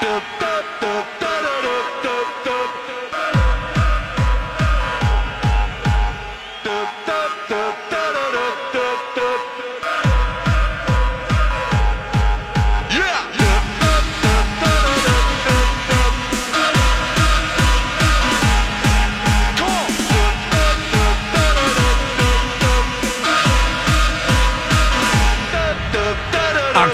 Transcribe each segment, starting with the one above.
the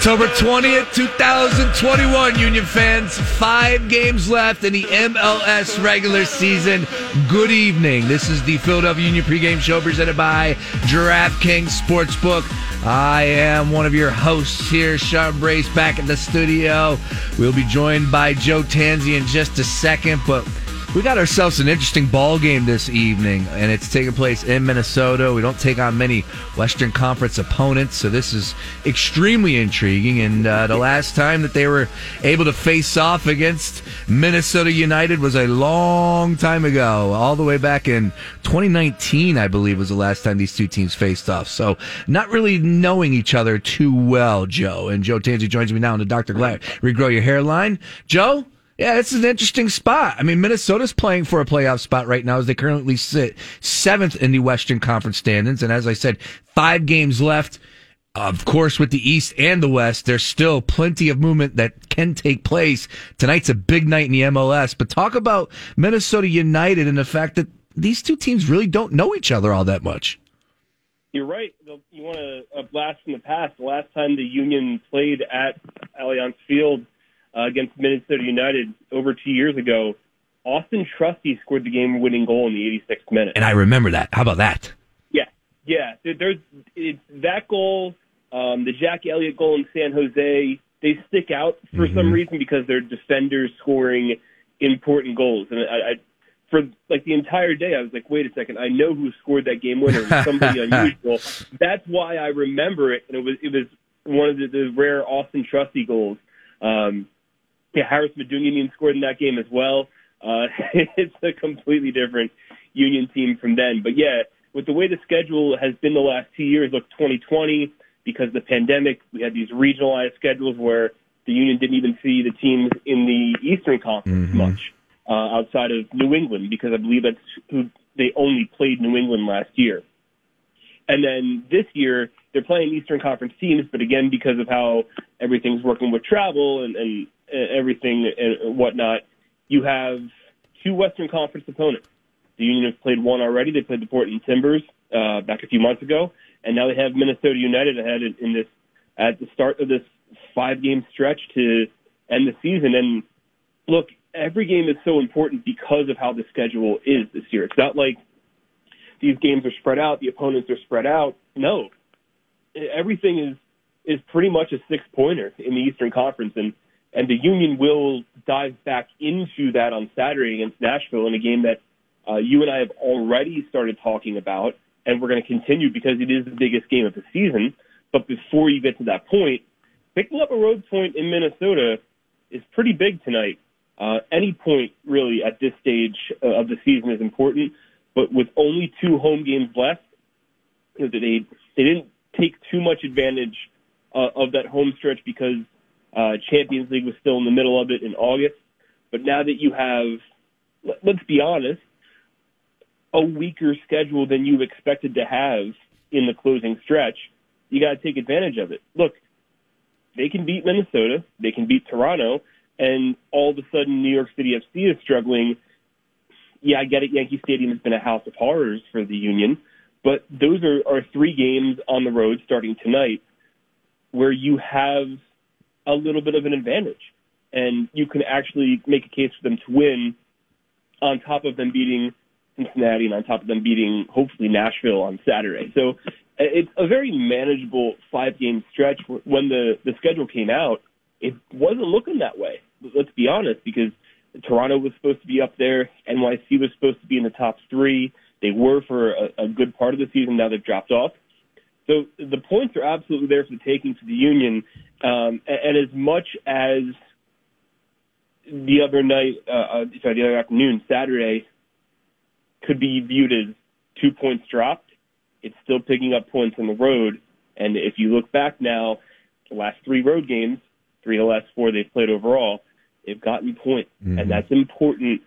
October 20th, 2021, Union fans. Five games left in the MLS regular season. Good evening. This is the Philadelphia Union pregame show presented by DraftKings Sportsbook. I am one of your hosts here, Sean Brace, back in the studio. We'll be joined by Joe Tansey in just a second, but we got ourselves an interesting ball game this evening, and it's taking place in Minnesota. We don't take on many Western Conference opponents, so this is extremely intriguing. And uh, the last time that they were able to face off against Minnesota United was a long time ago, all the way back in 2019, I believe, was the last time these two teams faced off. So not really knowing each other too well, Joe. And Joe Tansey joins me now on the Dr. Glatt Regrow Your Hairline. Joe? Yeah, it's an interesting spot. I mean, Minnesota's playing for a playoff spot right now as they currently sit seventh in the Western Conference standings. And as I said, five games left. Of course, with the East and the West, there's still plenty of movement that can take place. Tonight's a big night in the MLS, but talk about Minnesota United and the fact that these two teams really don't know each other all that much. You're right. You want a blast from the past. The last time the Union played at Allianz Field, uh, against Minnesota United over two years ago, Austin Trusty scored the game-winning goal in the 86th minute. And I remember that. How about that? Yeah, yeah. There's it's that goal, um, the Jack Elliott goal in San Jose. They stick out for mm-hmm. some reason because they're defenders scoring important goals, and I, I for like the entire day, I was like, wait a second, I know who scored that game winner. It was somebody unusual. That's why I remember it, and it was it was one of the, the rare Austin Trusty goals. Um, yeah, Haris Medunjanin scored in that game as well. Uh, it's a completely different Union team from then. But yeah, with the way the schedule has been the last two years, look, 2020, because of the pandemic, we had these regionalized schedules where the Union didn't even see the teams in the Eastern Conference mm-hmm. much uh, outside of New England, because I believe that's who they only played New England last year. And then this year, they're playing Eastern Conference teams, but again, because of how everything's working with travel and, and everything and whatnot, you have two Western Conference opponents. The Union has played one already. They played the Portland Timbers uh, back a few months ago, and now they have Minnesota United ahead in this at the start of this five-game stretch to end the season. And look, every game is so important because of how the schedule is this year. It's not like these games are spread out, the opponents are spread out. No, everything is is pretty much a six pointer in the Eastern Conference, and and the Union will dive back into that on Saturday against Nashville in a game that uh, you and I have already started talking about, and we're going to continue because it is the biggest game of the season. But before you get to that point, picking up a road point in Minnesota is pretty big tonight. Uh, any point really at this stage uh, of the season is important, but with only two home games left, you know, they they didn't take too much advantage uh, of that home stretch because uh, Champions League was still in the middle of it in August. But now that you have, let's be honest, a weaker schedule than you expected to have in the closing stretch, you got to take advantage of it. Look, they can beat Minnesota, they can beat Toronto, and all of a sudden New York City FC is struggling. Yeah, I get it. Yankee Stadium has been a house of horrors for the Union, but those are, are three games on the road starting tonight where you have a little bit of an advantage. And you can actually make a case for them to win on top of them beating Cincinnati and on top of them beating hopefully Nashville on Saturday. So uh, it's a very manageable five game stretch. When the the schedule came out, it wasn't looking that way. Let's be honest, because Toronto was supposed to be up there, NYC was supposed to be in the top three. They were for a, a good part of the season. Now they've dropped off. So the points are absolutely there for the taking for the Union. Um, and, and as much as the other night, uh, uh, sorry, the other afternoon, Saturday, could be viewed as two points dropped, it's still picking up points on the road. And if you look back now, the last three road games, three of the last four they've played overall, they've gotten points, mm-hmm. and that's important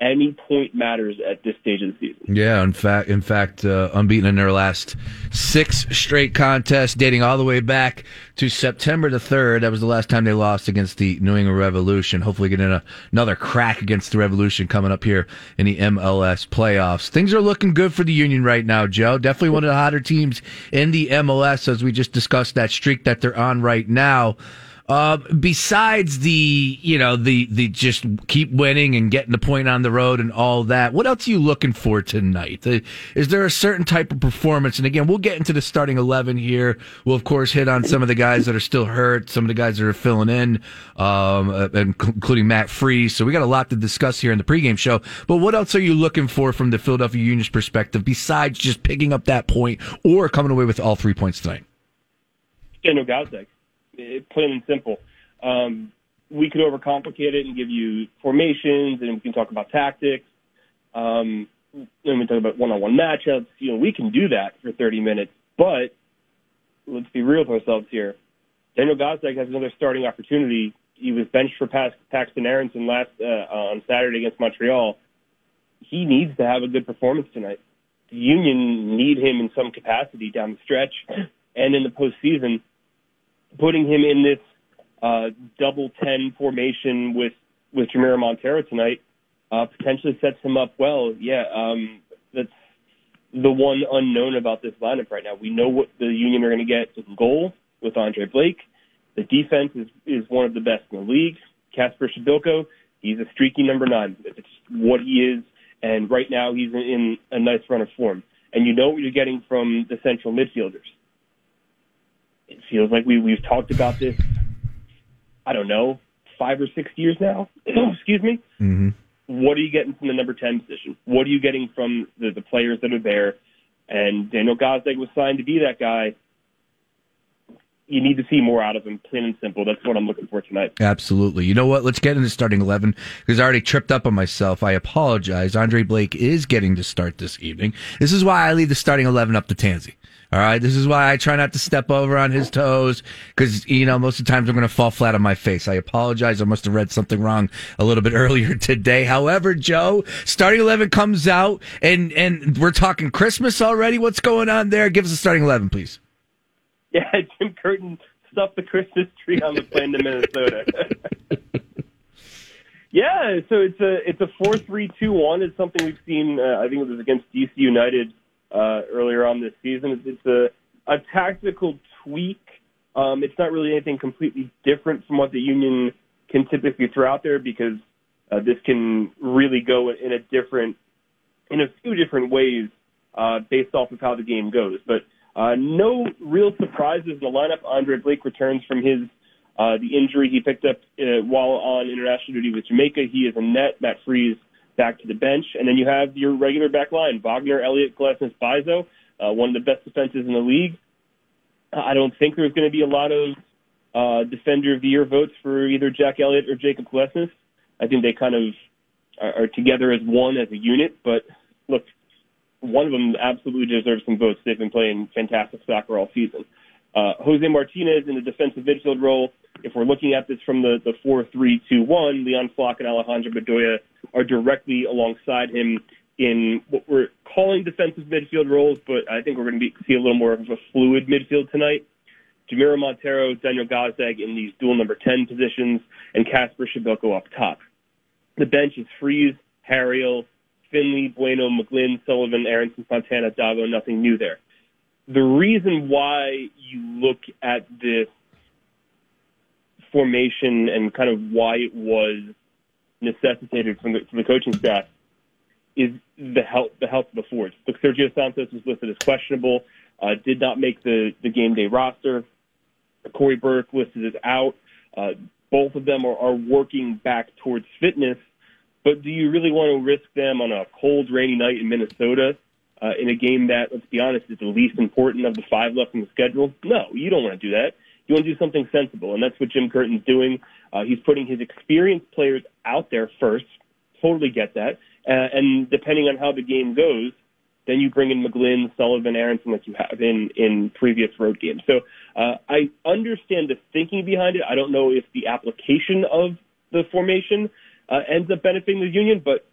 any point matters at this stage of the season. Yeah, in fact, in fact, uh, unbeaten in their last six straight contests, dating all the way back to September the third. That was the last time they lost against the New England Revolution. Hopefully, getting a, another crack against the Revolution coming up here in the MLS playoffs. Things are looking good for the Union right now, Joe. Definitely one of the hotter teams in the MLS, as we just discussed that streak that they're on right now. Uh, besides the, you know, the, the just keep winning and getting the point on the road and all that, what else are you looking for tonight? Uh, is there a certain type of performance? And again, we'll get into the starting 11 here. We'll, of course, hit on some of the guys that are still hurt, some of the guys that are filling in, um, uh, including Matt Freese. So we got a lot to discuss here in the pregame show. But what else are you looking for from the Philadelphia Union's perspective besides just picking up that point or coming away with all three points tonight? Daniel Gazdag plain and simple. Um, we could overcomplicate it and give you formations, and we can talk about tactics. Um, and we talk about one-on-one matchups. You know, we can do that for 30 minutes. But let's be real with ourselves here. Daniel Gazdag has another starting opportunity. He was benched for Paxton Aaronson last uh, on Saturday against Montreal. He needs to have a good performance tonight. The Union need him in some capacity down the stretch, and in the postseason putting him in this uh, double ten formation with with Jamiro Monteiro tonight uh, potentially sets him up well. Yeah, um, that's the one unknown about this lineup right now. We know what the Union are going to get in goal with Andre Blake. The defense is is one of the best in the league. Kacper Przybyłko, he's a streaky number nine. It's what he is, and right now he's in, in a nice run of form. And you know what you're getting from the central midfielders it feels like we we've talked about this. I don't know, five or six years now. Excuse me. Mm-hmm. What are you getting from the number ten position? What are you getting from the, the players that are there? And Daniel Gazdag was signed to be that guy. You need to see more out of him, plain and simple. That's what I'm looking for tonight. Absolutely. You know what? Let's get into starting 11 because I already tripped up on myself. I apologize. Andre Blake is getting to start this evening. This is why I leave the starting 11 up to Tansey. All right. This is why I try not to step over on his toes because, you know, most of the times I'm going to fall flat on my face. I apologize. I must have read something wrong a little bit earlier today. However, Joe, starting 11 comes out and, and we're talking Christmas already. What's going on there? Give us a starting 11, please. Yeah. Jim Curtin stuffed the Christmas tree on the plane to Minnesota. yeah. So it's a, it's a four, three, two, one. It's something we've seen. Uh, I think it was against DC United uh, earlier on this season. It's a, a tactical tweak. Um, it's not really anything completely different from what the Union can typically throw out there because uh, this can really go in a different, in a few different ways uh, based off of how the game goes. But uh, no real surprises in the lineup. Andre Blake returns from his uh, the injury he picked up uh, while on international duty with Jamaica. He is a net. Matt Freese back to the bench. And then you have your regular back line, Wagner, Elliott, Glesnes, Mbaizo, uh, one of the best defenses in the league. I don't think there's going to be a lot of uh, defender of the year votes for either Jack Elliott or Jakob Glesnes. I think they kind of are, are together as one, as a unit. But look, one of them absolutely deserves some votes. They've been playing fantastic soccer all season. Uh, Jose Martinez in the defensive midfield role. If we're looking at this from the, the 4-3-2-1, Leon Flach and Alejandro Bedoya are directly alongside him in what we're calling defensive midfield roles, but I think we're going to see a little more of a fluid midfield tonight. Jamiro Monteiro, Daniel Gazdag in these dual number 10 positions, and Kacper Przybyłko up top. The bench is Freese, Harriel, Finley, Bueno, McGlynn, Sullivan, Aaronson, Fontana, Davó, nothing new there the reason why you look at this formation and kind of why it was necessitated from the, from the coaching staff is the health the health of the forwards. Look, Sergio Santos was listed as questionable. uh, did not make the, the game day roster. Cory Burke listed as out. Uh, both of them are, are working back towards fitness, but do you really want to risk them on a cold, rainy night in Minnesota uh, in a game that, let's be honest, is the least important of the five left in the schedule? No, you don't want to do that. You want to do something sensible, and that's what Jim Curtin's doing. Uh, he's putting his experienced players out there first. Totally get that. Uh, and depending on how the game goes, then you bring in McGlynn, Sullivan, Aaronson, like you have in in previous road games. So uh, I understand the thinking behind it. I don't know if the application of the formation uh, ends up benefiting the Union, but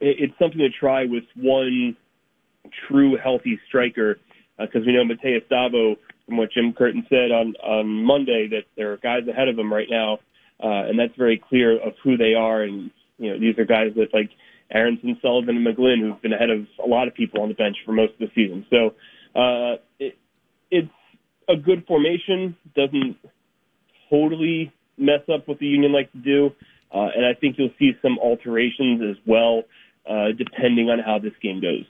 it, it's something to try with one true healthy striker because uh, we know Matheus Davó, from what Jim Curtin said on on Monday, that there are guys ahead of him right now, uh, and that's very clear of who they are. And you know, these are guys that like Aaronson, Sullivan, and McGlynn, who've been ahead of a lot of people on the bench for most of the season. So uh, it, it's a good formation. Doesn't totally mess up what the Union like to do, uh, and I think you'll see some alterations as well, uh, depending on how this game goes.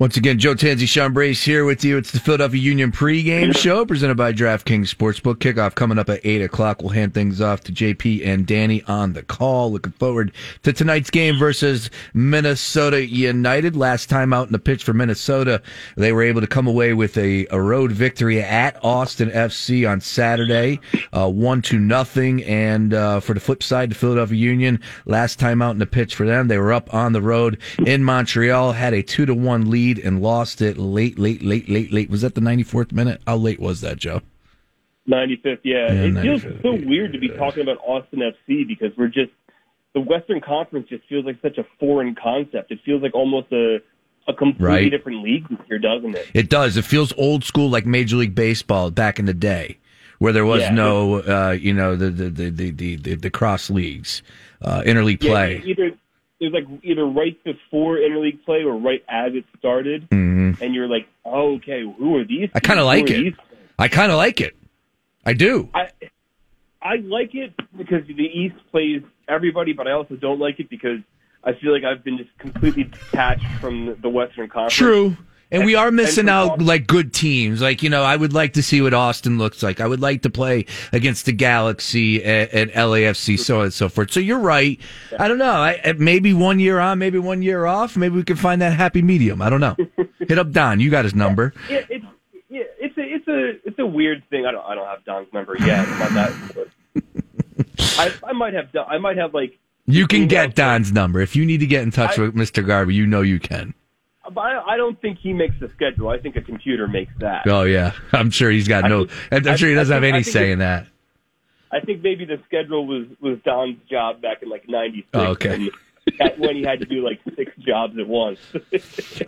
Once again, Joe Tansey, Sean Brace here with you. It's the Philadelphia Union pregame show presented by DraftKings Sportsbook. Kickoff coming up at 8 o'clock. We'll hand things off to JP and Danny on the call. Looking forward to tonight's game versus Minnesota United. Last time out in the pitch for Minnesota, they were able to come away with a, a road victory at Austin FC on Saturday, uh, 1 to nothing. And uh, for the flip side, the Philadelphia Union, last time out in the pitch for them, they were up on the road in Montreal, had a 2 to 1 lead lead and lost it late, late, late, late, late. Was that the 94th minute? How late was that, Joe? 95th, yeah. yeah it 95th, feels so yeah. weird to be talking about Austin FC because we're just the Western Conference just feels like such a foreign concept. It feels like almost a a completely right. different league here, doesn't it? It does. It feels old school, like Major League Baseball back in the day, where there was yeah. no, uh, you know, the the the the the, the cross leagues, uh, interleague play. Yeah, either it was like either right before interleague play or right as it started, mm-hmm. and you're like, oh, okay, who are these? I kind of like it. I kind of like it. I do. I I like it because the East plays everybody, but I also don't like it because I feel like I've been just completely detached from the Western Conference. True. And we are missing out like good teams. Like, you know, I would like to see what Austin looks like. I would like to play against the Galaxy and LAFC, so on and so forth. So you're right. I don't know. I, maybe one year on, maybe one year off. Maybe we can find that happy medium. I don't know. Hit up Don. You got his number. Yeah, it's, yeah, it's a, it's a, it's a weird thing. I don't, I don't have Don's number yet. That. I, I might have, I might have like. You can get Don's number if you need to get in touch I, with Mr. Garber, You know you can. I don't think he makes the schedule. I think a computer makes that. Oh yeah, I'm sure he's got no. Think, I'm sure he doesn't think, have any say in that. I think maybe the schedule was was Don's job back in like '96. Oh, okay when he had to do like six jobs at once.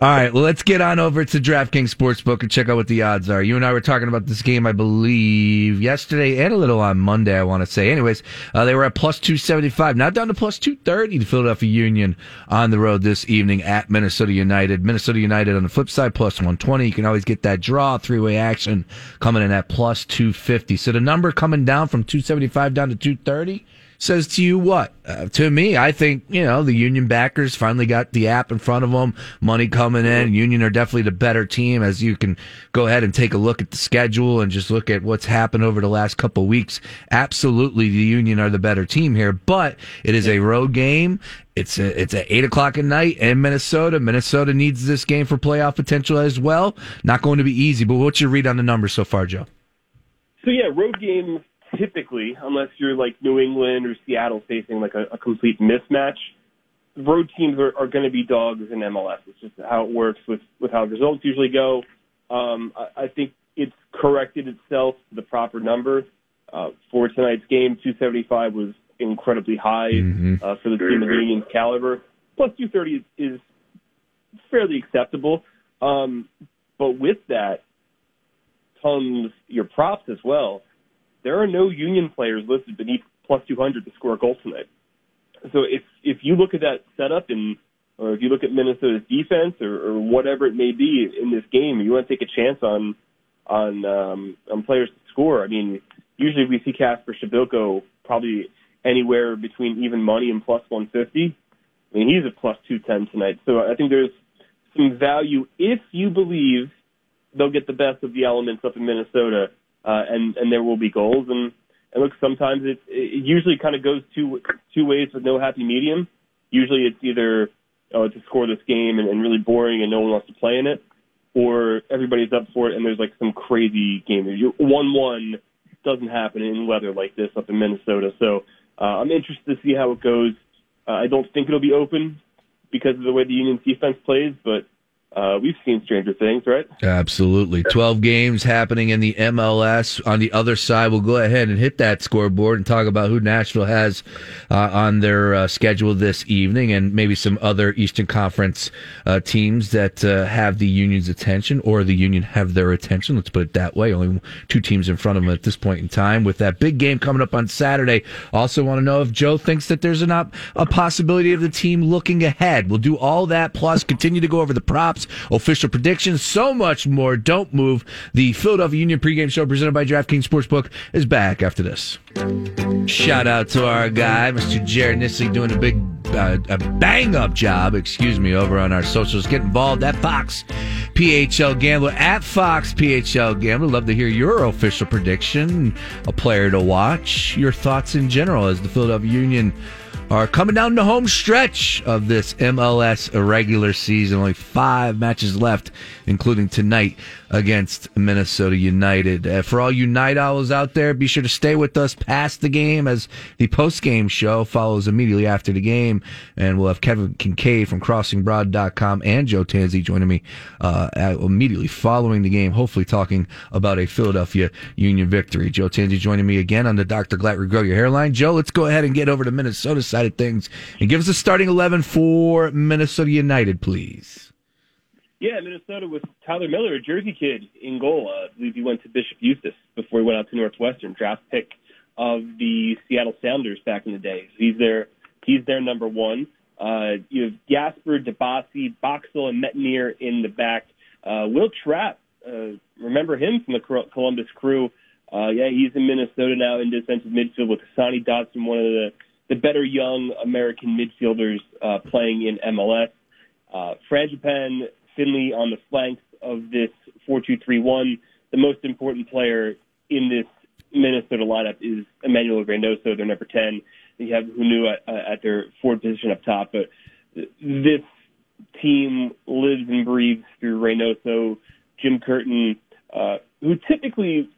All right, well, let's get on over to DraftKings Sportsbook and check out what the odds are. You and I were talking about this game, I believe, yesterday and a little on Monday, I want to say. Anyways, uh, they were at plus 275, now down to plus 230 to Philadelphia Union on the road this evening at Minnesota United. Minnesota United on the flip side, plus 120. You can always get that draw, three way action coming in at plus 250. So the number coming down from 275 down to 230 says to you what? Uh, to me, I think, you know, the Union backers finally got the app in front of them, money coming in. Union are definitely the better team as you can go ahead and take a look at the schedule and just look at what's happened over the last couple weeks. Absolutely, the Union are the better team here, but it is a road game. It's a, it's at eight o'clock at night in Minnesota. Minnesota needs this game for playoff potential as well. Not going to be easy, but what's your read on the numbers so far, Joe? So yeah, road games typically, unless you're like New England or Seattle facing like a, a complete mismatch, road teams are, are going to be dogs in MLS. It's just how it works with, with how results usually go. Um, I, I think it's corrected itself to the proper number. Uh, for tonight's game, 275 was incredibly high mm-hmm. uh, for the team of the Union's caliber. Plus 230 is, is fairly acceptable. Um, but with that comes your props as well there are no Union players listed beneath plus 200 to score a goal tonight. So if if you look at that setup and or if you look at Minnesota's defense or, or whatever it may be in this game, you want to take a chance on on um, on players to score. I mean, usually we see Kacper Przybylko probably anywhere between even money and plus 150. I mean, he's a plus 210 tonight. So I think there's some value if you believe they'll get the best of the elements up in Minnesota, uh, and and there will be goals. And and look, sometimes it it usually kind of goes two two ways with no happy medium. Usually it's either oh it's a scoreless game and, and really boring and no one wants to play in it, or everybody's up for it and there's like some crazy game. One one doesn't happen in weather like this up in Minnesota. So uh, I'm interested to see how it goes. Uh, I don't think it'll be open because of the way the Union's defense plays, but uh, we've seen stranger things, right? Absolutely. 12 games happening in the MLS. On the other side, we'll go ahead and hit that scoreboard and talk about who Nashville has uh, on their uh, schedule this evening and maybe some other Eastern Conference uh, teams that uh, have the Union's attention or the Union have their attention. Let's put it that way. Only two teams in front of them at this point in time. With that big game coming up on Saturday, also want to know if Joe thinks that there's an op- a possibility of the team looking ahead. We'll do all that plus continue to go over the props official predictions, so much more. Don't move. The Philadelphia Union pregame show presented by DraftKings Sportsbook is back after this. Shout out to our guy, Mr. Jared Nisley, doing a big, uh, a bang up job, excuse me, over on our socials. Get involved at Fox PHL Gambler, at Fox PHL Gambler. Love to hear your official prediction, a player to watch, your thoughts in general as the Philadelphia Union are coming down the home stretch of this MLS regular season. Only five matches left, including tonight against Minnesota United. Uh, for all you night owls out there, be sure to stay with us past the game as the post game show follows immediately after the game. And we'll have Kevin Kinkead from crossingbroad.com and Joe Tansey joining me uh, immediately following the game, hopefully talking about a Philadelphia Union victory. Joe Tansey joining me again on the Dr. Glatt Regrow Your Hairline. Joe, let's go ahead and get over to Minnesota side of things and give us a starting 11 for Minnesota United, please. Yeah, Minnesota with Tyler Miller, a Jersey kid, in goal. Uh, I believe he went to Bishop Eustace before he went out to Northwestern, draft pick of the Seattle Sounders back in the day. So he's their he's their number one. Uh, you have Gasper, Dibassy, Boxall, and Métanire in the back. Uh, Wil Trapp, uh, remember him from the Columbus Crew. Uh, yeah, he's in Minnesota now in defensive midfield with Hassani Dotson, one of the, the better young American midfielders uh, playing in MLS. Uh, Finlay on the flanks of this 4-2-3-1. The most important player in this Minnesota lineup is Emanuel Reynoso, their number 10. You have Hunou at, uh, at their forward position up top, but this team lives and breathes through Reynoso, Jim Curtin, uh, who typically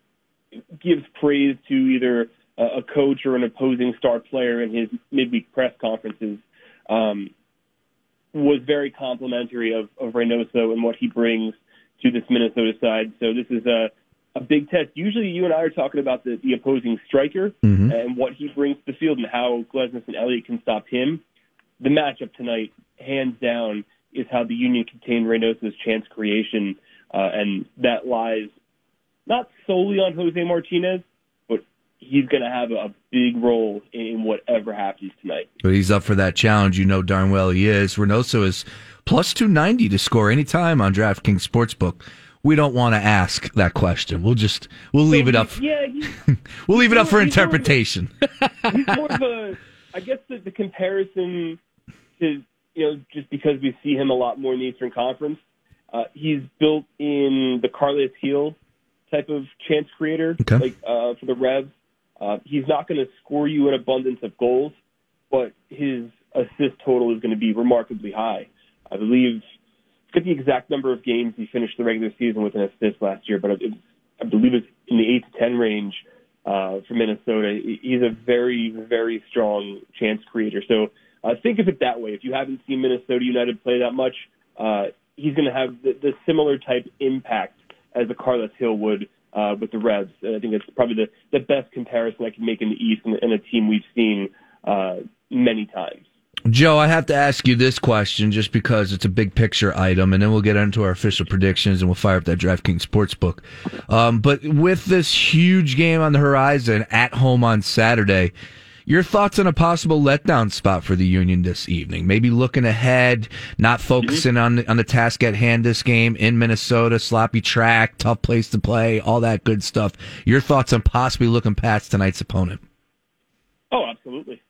gives praise to either a coach or an opposing star player in his midweek press conferences. Um, was very complimentary of, of Reynoso and what he brings to this Minnesota side. So this is a, a big test. Usually you and I are talking about the, the opposing striker mm-hmm. and what he brings to the field and how Glesnes and Elliott can stop him. The matchup tonight, hands down, is how the Union contained Reynoso's chance creation, uh, and that lies not solely on Jose Martinez, he's going to have a big role in whatever happens tonight. But he's up for that challenge. You know darn well he is. Reynoso is plus 290 to score anytime on DraftKings Sportsbook. We don't want to ask that question. We'll just we'll leave so it up. Yeah, we'll leave it up for interpretation. he's more of a, I guess the, the comparison is you know just because we see him a lot more in the Eastern Conference. Uh, he's built in the Carles Gil type of chance creator, okay. like uh, for the Revs. Uh, he's not going to score you an abundance of goals, but his assist total is going to be remarkably high. I believe, I forget the exact number of games he finished the regular season with an assist last year, but it, I believe it's in the 8 to 10 range uh, for Minnesota. He's a very, very strong chance creator. So uh, think of it that way. If you haven't seen Minnesota United play that much, uh, he's going to have the, the similar type impact as the Carles Gil would uh, with the Revs. I think it's probably the, the best comparison I can make in the East and, and a team we've seen uh, many times. Joe, I have to ask you this question just because it's a big picture item, and then we'll get into our official predictions and we'll fire up that DraftKings Sportsbook. Um, but with this huge game on the horizon at home on Saturday, your thoughts on a possible letdown spot for the Union this evening? Maybe looking ahead, not focusing on the, on the task at hand this game in Minnesota, sloppy track, tough place to play, all that good stuff. Your thoughts on possibly looking past tonight's opponent? Oh, absolutely,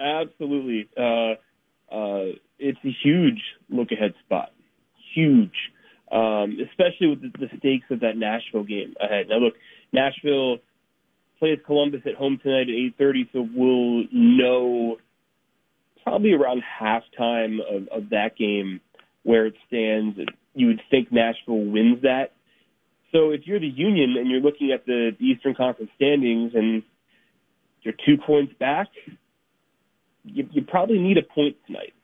absolutely. Uh, uh, it's a huge look ahead spot, huge. um, especially with the, the stakes of that Nashville game ahead. Now, look, Nashville plays Columbus at home tonight at 8:30, so we'll know probably around halftime of, of that game where it stands. You would think Nashville wins that. So if you're the Union and you're looking at the, the Eastern Conference standings and you're two points back, you, you probably need a point tonight.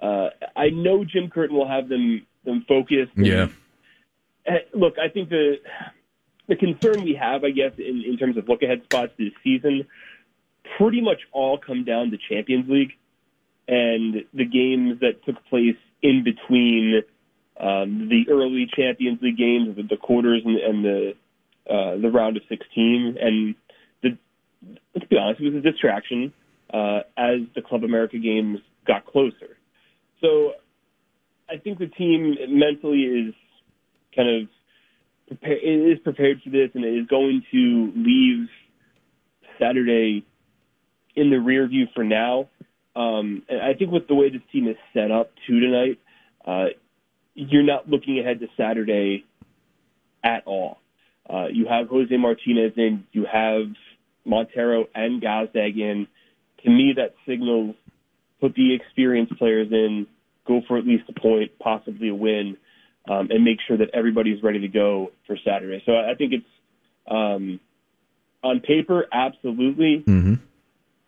Uh, I know Jim Curtin will have them them focused. And, Yeah. uh, Look, I think the the concern we have, I guess, in, in terms of look ahead spots this season, pretty much all come down to Champions League and the games that took place in between um, the early Champions League games, the, the quarters and, and the uh, the round of 16. And the, let's be honest, it was a distraction uh, as the Club America games got closer. So I think the team mentally is kind of prepare, is prepared for this and is going to leave Saturday in the rear view for now. Um, and I think with the way this team is set up to tonight, uh, you're not looking ahead to Saturday at all. Uh, you have Jose Martinez in, you have Monteiro and Gazdag in. To me, that signals put the experienced players in, go for at least a point, possibly a win, um, and make sure that everybody's ready to go for Saturday. So I think it's um, on paper, absolutely. Mm-hmm.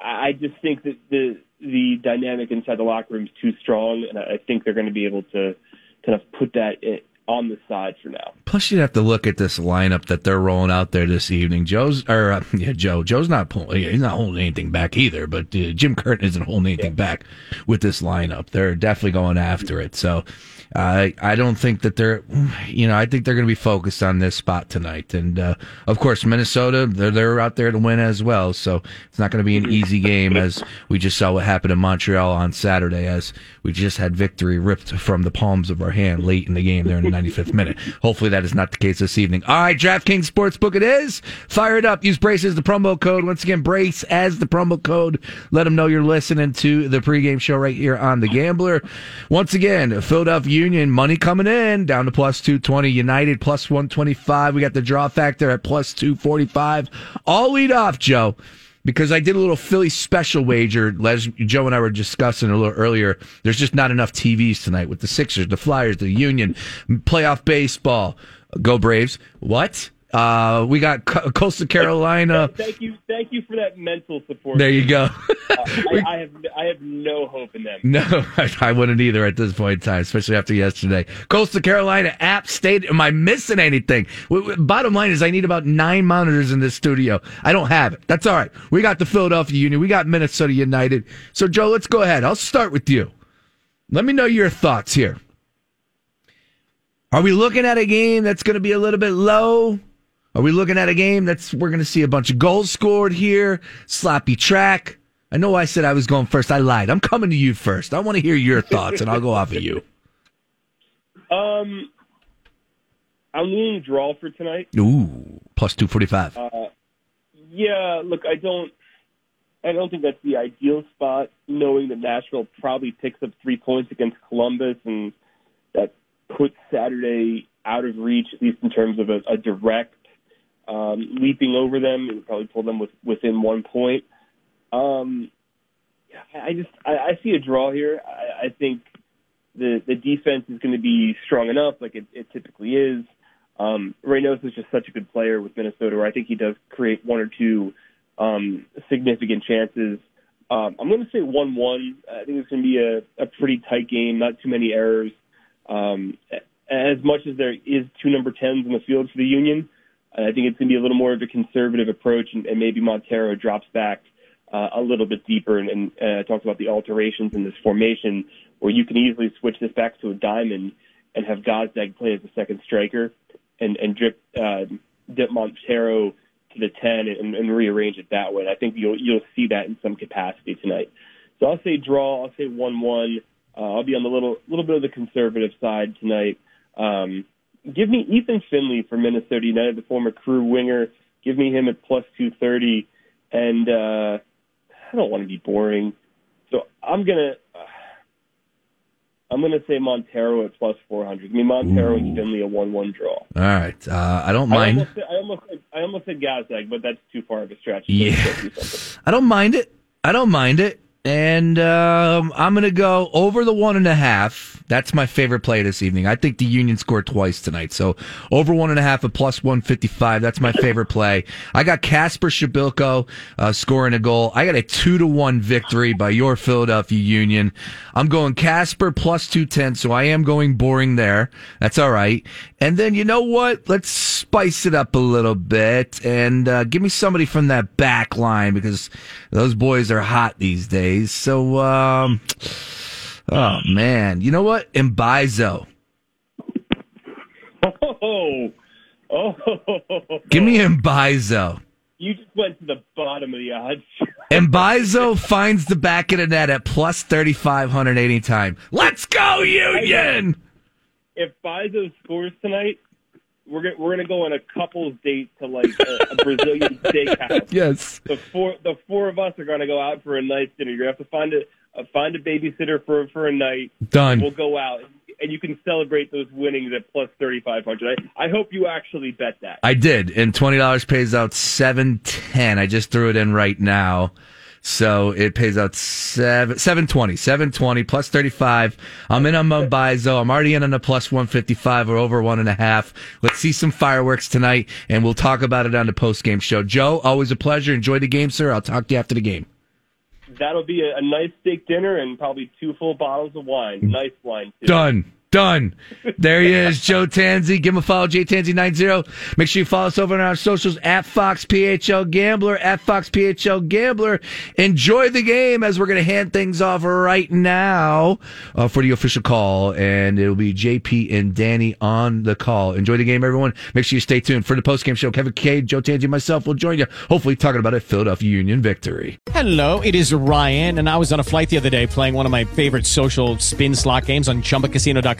I I just think that the the dynamic inside the locker room is too strong, and I think they're going to be able to kind of put that on the side for now. Plus, you'd have to look at this lineup that they're rolling out there this evening. Joe's, or uh, yeah, Joe. Joe's not pulling. He's not holding anything back either. But uh, Jim Curtin isn't holding anything back with this lineup. They're definitely going after it. So, uh, I don't think that they're. You know, I think they're going to be focused on this spot tonight. And uh, of course, Minnesota. They're they're out there to win as well. So it's not going to be an easy game as we just saw what happened in Montreal on Saturday. As we just had victory ripped from the palms of our hand late in the game there in the 95th minute. Hopefully that is not the case this evening. All right, DraftKings Sportsbook it is. Fire it up. Use Brace as the promo code. Once again, Brace as the promo code. Let them know you're listening to the pregame show right here on The Gambler. Once again, Philadelphia Union, money coming in, down to plus 220. United plus 125. We got the draw factor at plus 245. All lead off, Joe because I did a little Philly special wager. Les, Joe and I were discussing a little earlier. There's just not enough TVs tonight with the Sixers, the Flyers, the Union, playoff baseball. Go Braves! What? Uh, we got Co- Coastal Carolina. Thank you, thank you for that mental support. There you go. I, I have I have no hope in them. No, I, I wouldn't either at this point in time, especially after yesterday. Coastal Carolina, App State. Am I missing anything? W- w- bottom line is, I need about nine monitors in this studio. I don't have it. That's all right. We got the Philadelphia Union. We got Minnesota United. So, Joe, let's go ahead. I'll start with you. Let me know your thoughts here. Are we looking at a game that's going to be a little bit low? Are we looking at a game that's we're going to see a bunch of goals scored here, sloppy track? I know I said I was going first. I lied. I'm coming to you first. I want to hear your thoughts, and I'll go off of you. Um, I'm leaning draw for tonight. Ooh, plus two forty five. Uh, yeah, look, I don't, I don't think that's the ideal spot. Knowing that Nashville probably picks up three points against Columbus, and that puts Saturday out of reach, at least in terms of a, a direct um, leaping over them. Would probably pull them with, within one point. Um, I just, I, I see a draw here. I, I think the the defense is going to be strong enough, like it, it typically is. Um, Reynoso is just such a good player with Minnesota, where I think he does create one or two um, significant chances. Um, I'm going to say one-one. I think it's going to be a, a pretty tight game, not too many errors. Um, as much as there is two number tens in the field for the Union, I think it's going to be a little more of a conservative approach, and, and maybe Monteiro drops back uh, a little bit deeper and, and uh, talks about the alterations in this formation, where you can easily switch this back to a diamond and have Gazdag play as a second striker and, and drip uh, dip Monteiro to the ten and, and rearrange it that way. And I think you'll you'll see that in some capacity tonight. So I'll say draw. I'll say one-one. Uh, I'll be on the little little bit of the conservative side tonight. Um, give me Ethan Finlay for Minnesota United, the former crew winger. Give me him at plus 230. And uh, I don't want to be boring. So I'm going to. Uh, I'm going to say Monteiro at plus 400. I mean, Monteiro and Finlay a 1-1 draw. All right. Uh, I don't I mind. almost, said, I almost, said, I almost said Gazdag, but that's too far of a stretch. Yeah. I don't mind it. I don't mind it. And um, I'm going to go over the one and a half. That's my favorite play this evening. I think the Union scored twice tonight. So over one and a half at plus 155. That's my favorite play. I got Kacper Przybyłko uh, scoring a goal. I got a two to one victory by your Philadelphia Union. I'm going Kacper plus 210. So I am going boring there. That's all right. And then you know what? Let's spice it up a little bit and uh, give me somebody from that back line because those boys are hot these days. So, um, oh man, you know what? Mbaizo. Oh, oh, Give me Mbaizo. You just went to the bottom of the odds. Mbaizo finds the back of the net at plus 3,500 anytime. Let's go, Union! If Mbaizo scores tonight, we're gonna, we're gonna go on a couple's date to like a, a Brazilian steakhouse. Yes. The four the four of us are gonna go out for a nice dinner. You're gonna have to find a, a find a babysitter for for a night. Done. We'll go out and you can celebrate those winnings at plus thirty five hundred. I, I hope you actually bet that. I did, and twenty dollars pays out seven ten. I just threw it in right now, so it pays out seven seven twenty, seven twenty plus thirty five. I'm in on Mumbai I'm already in on the plus one fifty five or over one and a half. Let's see some fireworks tonight, and we'll talk about it on the post game show. Joe, always a pleasure. Enjoy the game, sir. I'll talk to you after the game. That'll be a, a nice steak dinner and probably two full bottles of wine. Nice wine too. Done. Done. There he is, Joe Tansey. Give him a follow, JTansey90. Make sure you follow us over on our socials at Fox PHL Gambler, at Fox PHL Gambler. Enjoy the game as we're going to hand things off right now uh, for the official call. And it'll be JP and Danny on the call. Enjoy the game, everyone. Make sure you stay tuned for the post-game show. Kevin Cade, Joe Tansey, myself will join you, hopefully talking about a Philadelphia Union victory. Hello, it is Ryan, and I was on a flight the other day playing one of my favorite social spin slot games on ChumbaCasino.com.